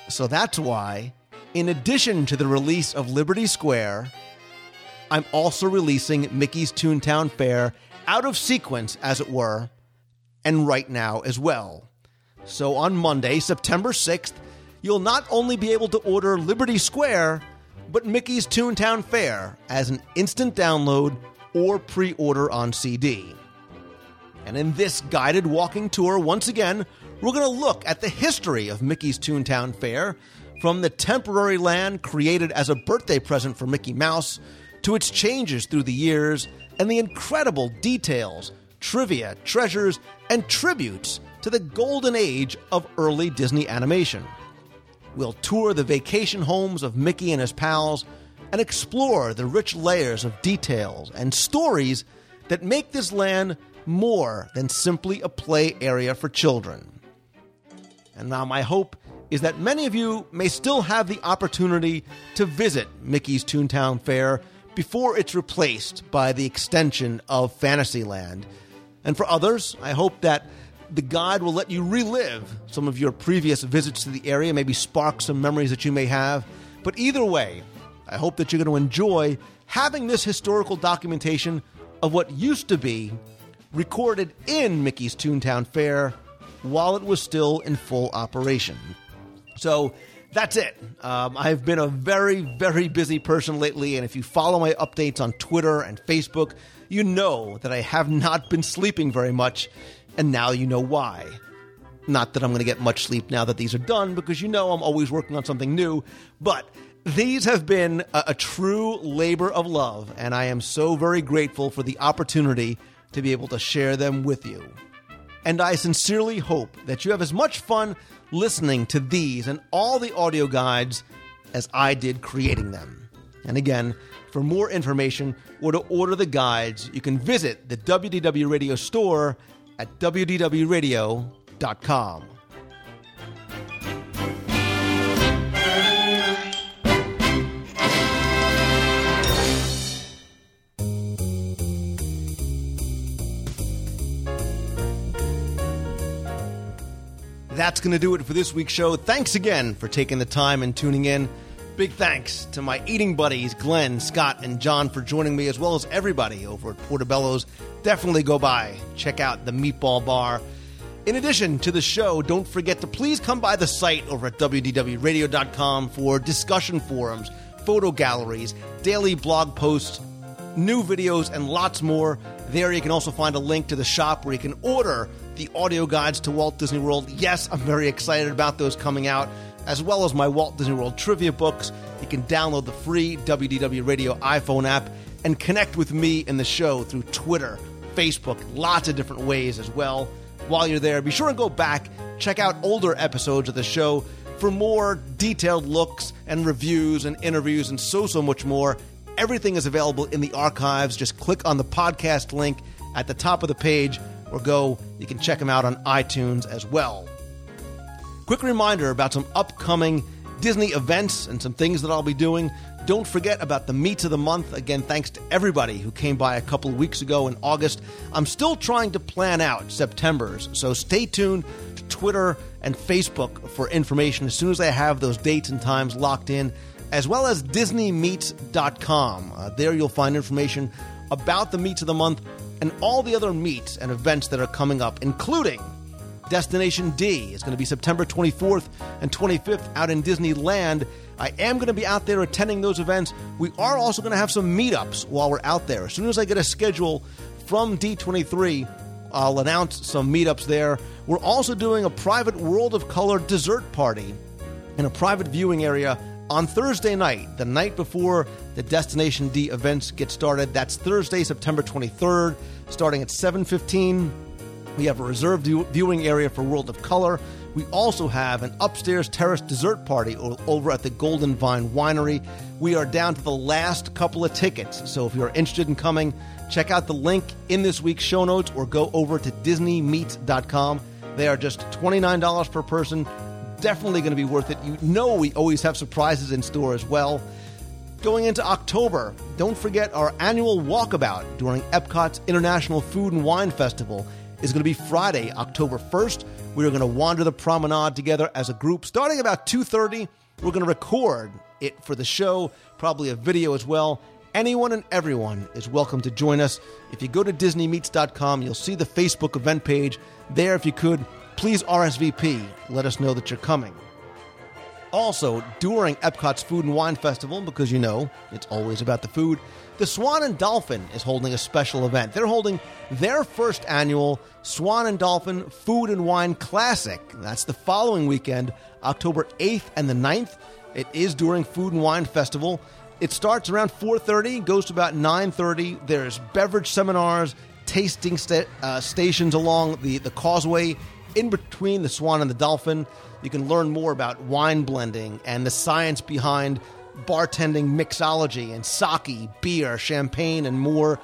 So that's why, in addition to the release of Liberty Square, I'm also releasing Mickey's Toontown Fair out of sequence, as it were, and right now as well. So on Monday, September 6th, you'll not only be able to order Liberty Square, but Mickey's Toontown Fair as an instant download or pre order on CD. And in this guided walking tour, once again, we're going to look at the history of Mickey's Toontown Fair, from the temporary land created as a birthday present for Mickey Mouse to its changes through the years and the incredible details, trivia, treasures, and tributes to the golden age of early Disney animation. We'll tour the vacation homes of Mickey and his pals and explore the rich layers of details and stories that make this land more than simply a play area for children. And now, my hope is that many of you may still have the opportunity to visit Mickey's Toontown Fair before it's replaced by the extension of Fantasyland. And for others, I hope that the guide will let you relive some of your previous visits to the area, maybe spark some memories that you may have. But either way, I hope that you're going to enjoy having this historical documentation of what used to be recorded in Mickey's Toontown Fair while it was still in full operation. So that's it. Um, I've been a very, very busy person lately, and if you follow my updates on Twitter and Facebook, you know that I have not been sleeping very much, and now you know why. Not that I'm going to get much sleep now that these are done, because you know I'm always working on something new, but these have been a, a true labor of love, and I am so very grateful for the opportunity to be able to share them with you. And I sincerely hope that you have as much fun listening to these and all the audio guides as I did creating them. And again, for more information or to order the guides, you can visit the WDW Radio store at WDWRadio.com. That's going to do it for this week's show. Thanks again for taking the time and tuning in. Big thanks to my eating buddies, Glenn, Scott, and John, for joining me, as well as everybody over at Portobello's. Definitely go by, check out the Meatball Bar. In addition to the show, don't forget to please come by the site over at WDWRadio.com for discussion forums, photo galleries, daily blog posts, new videos, and lots more. There you can also find a link to the shop where you can order the audio guides to Walt Disney World. Yes, I'm very excited about those coming out, as well as my Walt Disney World trivia books. You can download the free WDW Radio iPhone app and connect with me and the show through Twitter, Facebook, lots of different ways as well. While you're there, be sure and go back, check out older episodes of the show for more detailed looks and reviews and interviews and so, so much more. Everything is available in the archives. Just click on the podcast link at the top of the page or go, you can check them out on iTunes as well. Quick reminder about some upcoming Disney events and some things that I'll be doing. Don't forget about the Meets of the Month. Again, thanks to everybody who came by a couple weeks ago in August. I'm still trying to plan out September's, so stay tuned to Twitter and Facebook for information as soon as I have those dates and times locked in, as well as DisneyMeets.com. Uh, there you'll find information about the Meets of the Month and all the other meets and events that are coming up, including Destination D is going to be September 24th and 25th out in Disneyland. I am going to be out there attending those events. We are also going to have some meetups while we're out there. As soon as I get a schedule from D23, I'll announce some meetups there. We're also doing a private World of Color dessert party in a private viewing area on Thursday night, the night before the Destination D events get started. That's Thursday, September 23rd, starting at 7:15. We have a reserved view- viewing area for World of Color. We also have an upstairs terrace dessert party over at the Golden Vine Winery. We are down to the last couple of tickets, so if you're interested in coming, check out the link in this week's show notes or go over to DisneyMeets.com. They are just $29 per person. Definitely going to be worth it. You know, we always have surprises in store as well. Going into October, don't forget our annual walkabout during Epcot's International Food and Wine Festival is going to be Friday, October 1st. We are going to wander the promenade together as a group starting about 2:30. We're going to record it for the show, probably a video as well. Anyone and everyone is welcome to join us. If you go to disneymeets.com, you'll see the Facebook event page. There if you could, please RSVP. Let us know that you're coming. Also, during Epcot's Food and Wine Festival, because you know it's always about the food, the Swan and Dolphin is holding a special event. They're holding their first annual Swan and Dolphin Food and Wine Classic. That's the following weekend, October 8th and the 9th. It is during Food and Wine Festival. It starts around 4:30, goes to about 9:30. There's beverage seminars, tasting uh, stations along the, the causeway in between the Swan and the Dolphin. You can learn more about wine blending and the science behind bartending mixology and sake, beer, champagne, and more.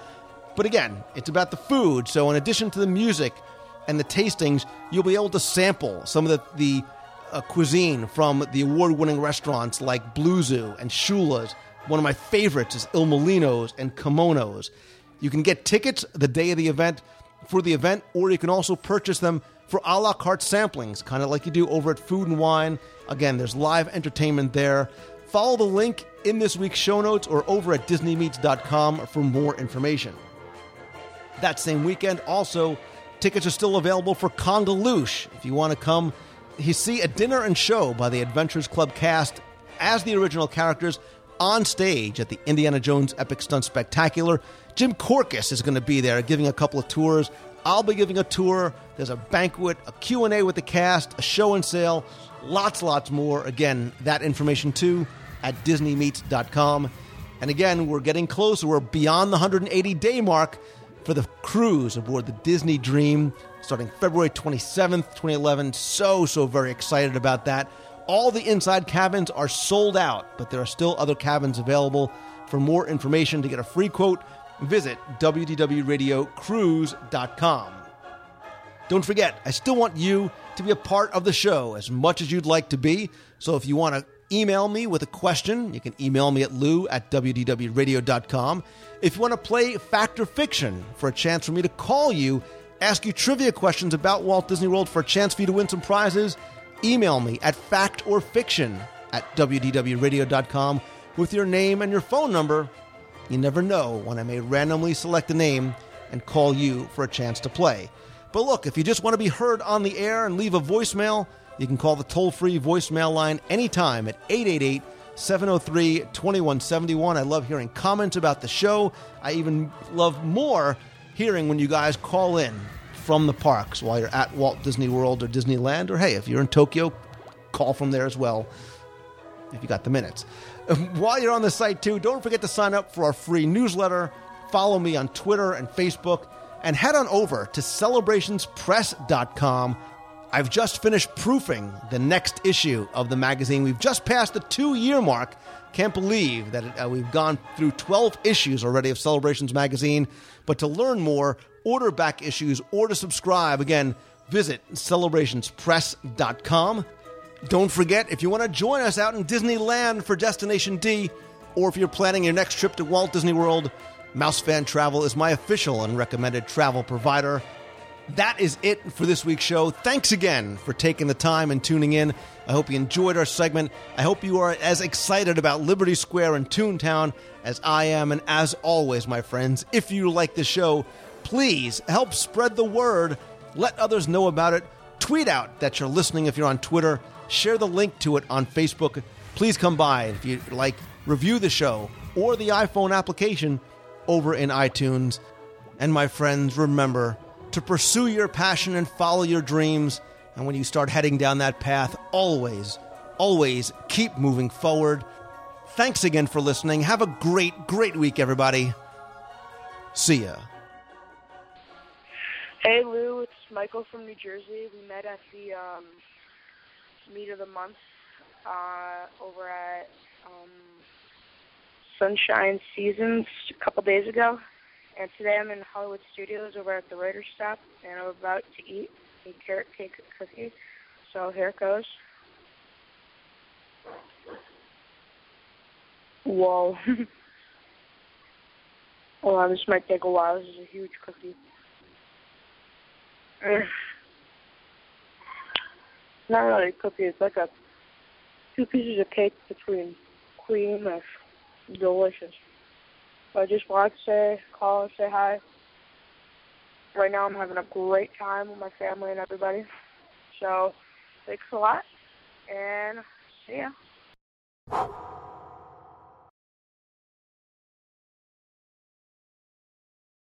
But again, it's about the food. So, in addition to the music and the tastings, you'll be able to sample some of the, the uh, cuisine from the award winning restaurants like Blue Zoo and Shula's. One of my favorites is Il Mulino's and Kimonos. You can get tickets the day of the event for the event, or you can also purchase them for a la carte samplings, kind of like you do over at Food and Wine. Again, there's live entertainment there. Follow the link in this week's show notes or over at DisneyMeets.com for more information. That same weekend, also, tickets are still available for Kungaloosh. If you want to come, you see a dinner and show by the Adventurers Club cast as the original characters on stage at the Indiana Jones Epic Stunt Spectacular. Jim Korkis is going to be there giving a couple of tours. I'll be giving a tour. There's a banquet, a Q&A with the cast, a show and sale, lots, lots more. Again, that information too at DisneyMeets.com. And again, we're getting closer. We're beyond the 180 day mark for the cruise aboard the Disney Dream starting February 27th, 2011. So, so very excited about that. All the inside cabins are sold out, but there are still other cabins available. For more information to get a free quote, visit www.radiocruise.com. Don't forget, I still want you to be a part of the show as much as you'd like to be. So if you want to email me with a question, you can email me at lou at wdwradio.com. If you want to play Fact or Fiction for a chance for me to call you, ask you trivia questions about Walt Disney World for a chance for you to win some prizes, email me at fact or fiction at wdwradio.com with your name and your phone number. You never know when I may randomly select a name and call you for a chance to play. But look, if you just want to be heard on the air and leave a voicemail, you can call the toll free voicemail line anytime at 888 703 2171. I love hearing comments about the show. I even love more hearing when you guys call in from the parks while you're at Walt Disney World or Disneyland, or hey, if you're in Tokyo, call from there as well if you got the minutes. While you're on the site too, don't forget to sign up for our free newsletter. Follow me on Twitter and Facebook, and head on over to celebrationspress.com. I've just finished proofing the next issue of the magazine. We've just passed the two year mark. Can't believe that uh, we've gone through 12 issues already of Celebrations magazine. But to learn more, order back issues, or to subscribe, again, visit celebrationspress.com. Don't forget, if you want to join us out in Disneyland for Destination D, or if you're planning your next trip to Walt Disney World, Mouse Fan Travel is my official and recommended travel provider. That is it for this week's show. Thanks again for taking the time and tuning in. I hope you enjoyed our segment. I hope you are as excited about Liberty Square and Toontown as I am. And as always, my friends, if you like the show, please help spread the word. Let others know about it. Tweet out that you're listening if you're on Twitter. Share the link to it on Facebook. Please come by if you like, review the show or the iPhone application over in iTunes. And my friends, remember to pursue your passion and follow your dreams. And when you start heading down that path, always, always keep moving forward. Thanks again for listening. Have a great, great week, everybody. See ya. Hey Lou, it's Michael from New Jersey. We met at the um, meet of the month uh, over at um, Sunshine Seasons a couple days ago. And today I'm in Hollywood Studios over at the Writer's Stop, and I'm about to eat a carrot cake cookie. So here it goes. Whoa. <laughs> Hold on, this might take a while. This is a huge cookie. Not really a cookie. It's like a two pieces of cake between cream and delicious. I just wanted to say, call and say hi. Right now I'm having a great time with my family and everybody. So, thanks a lot, and See ya.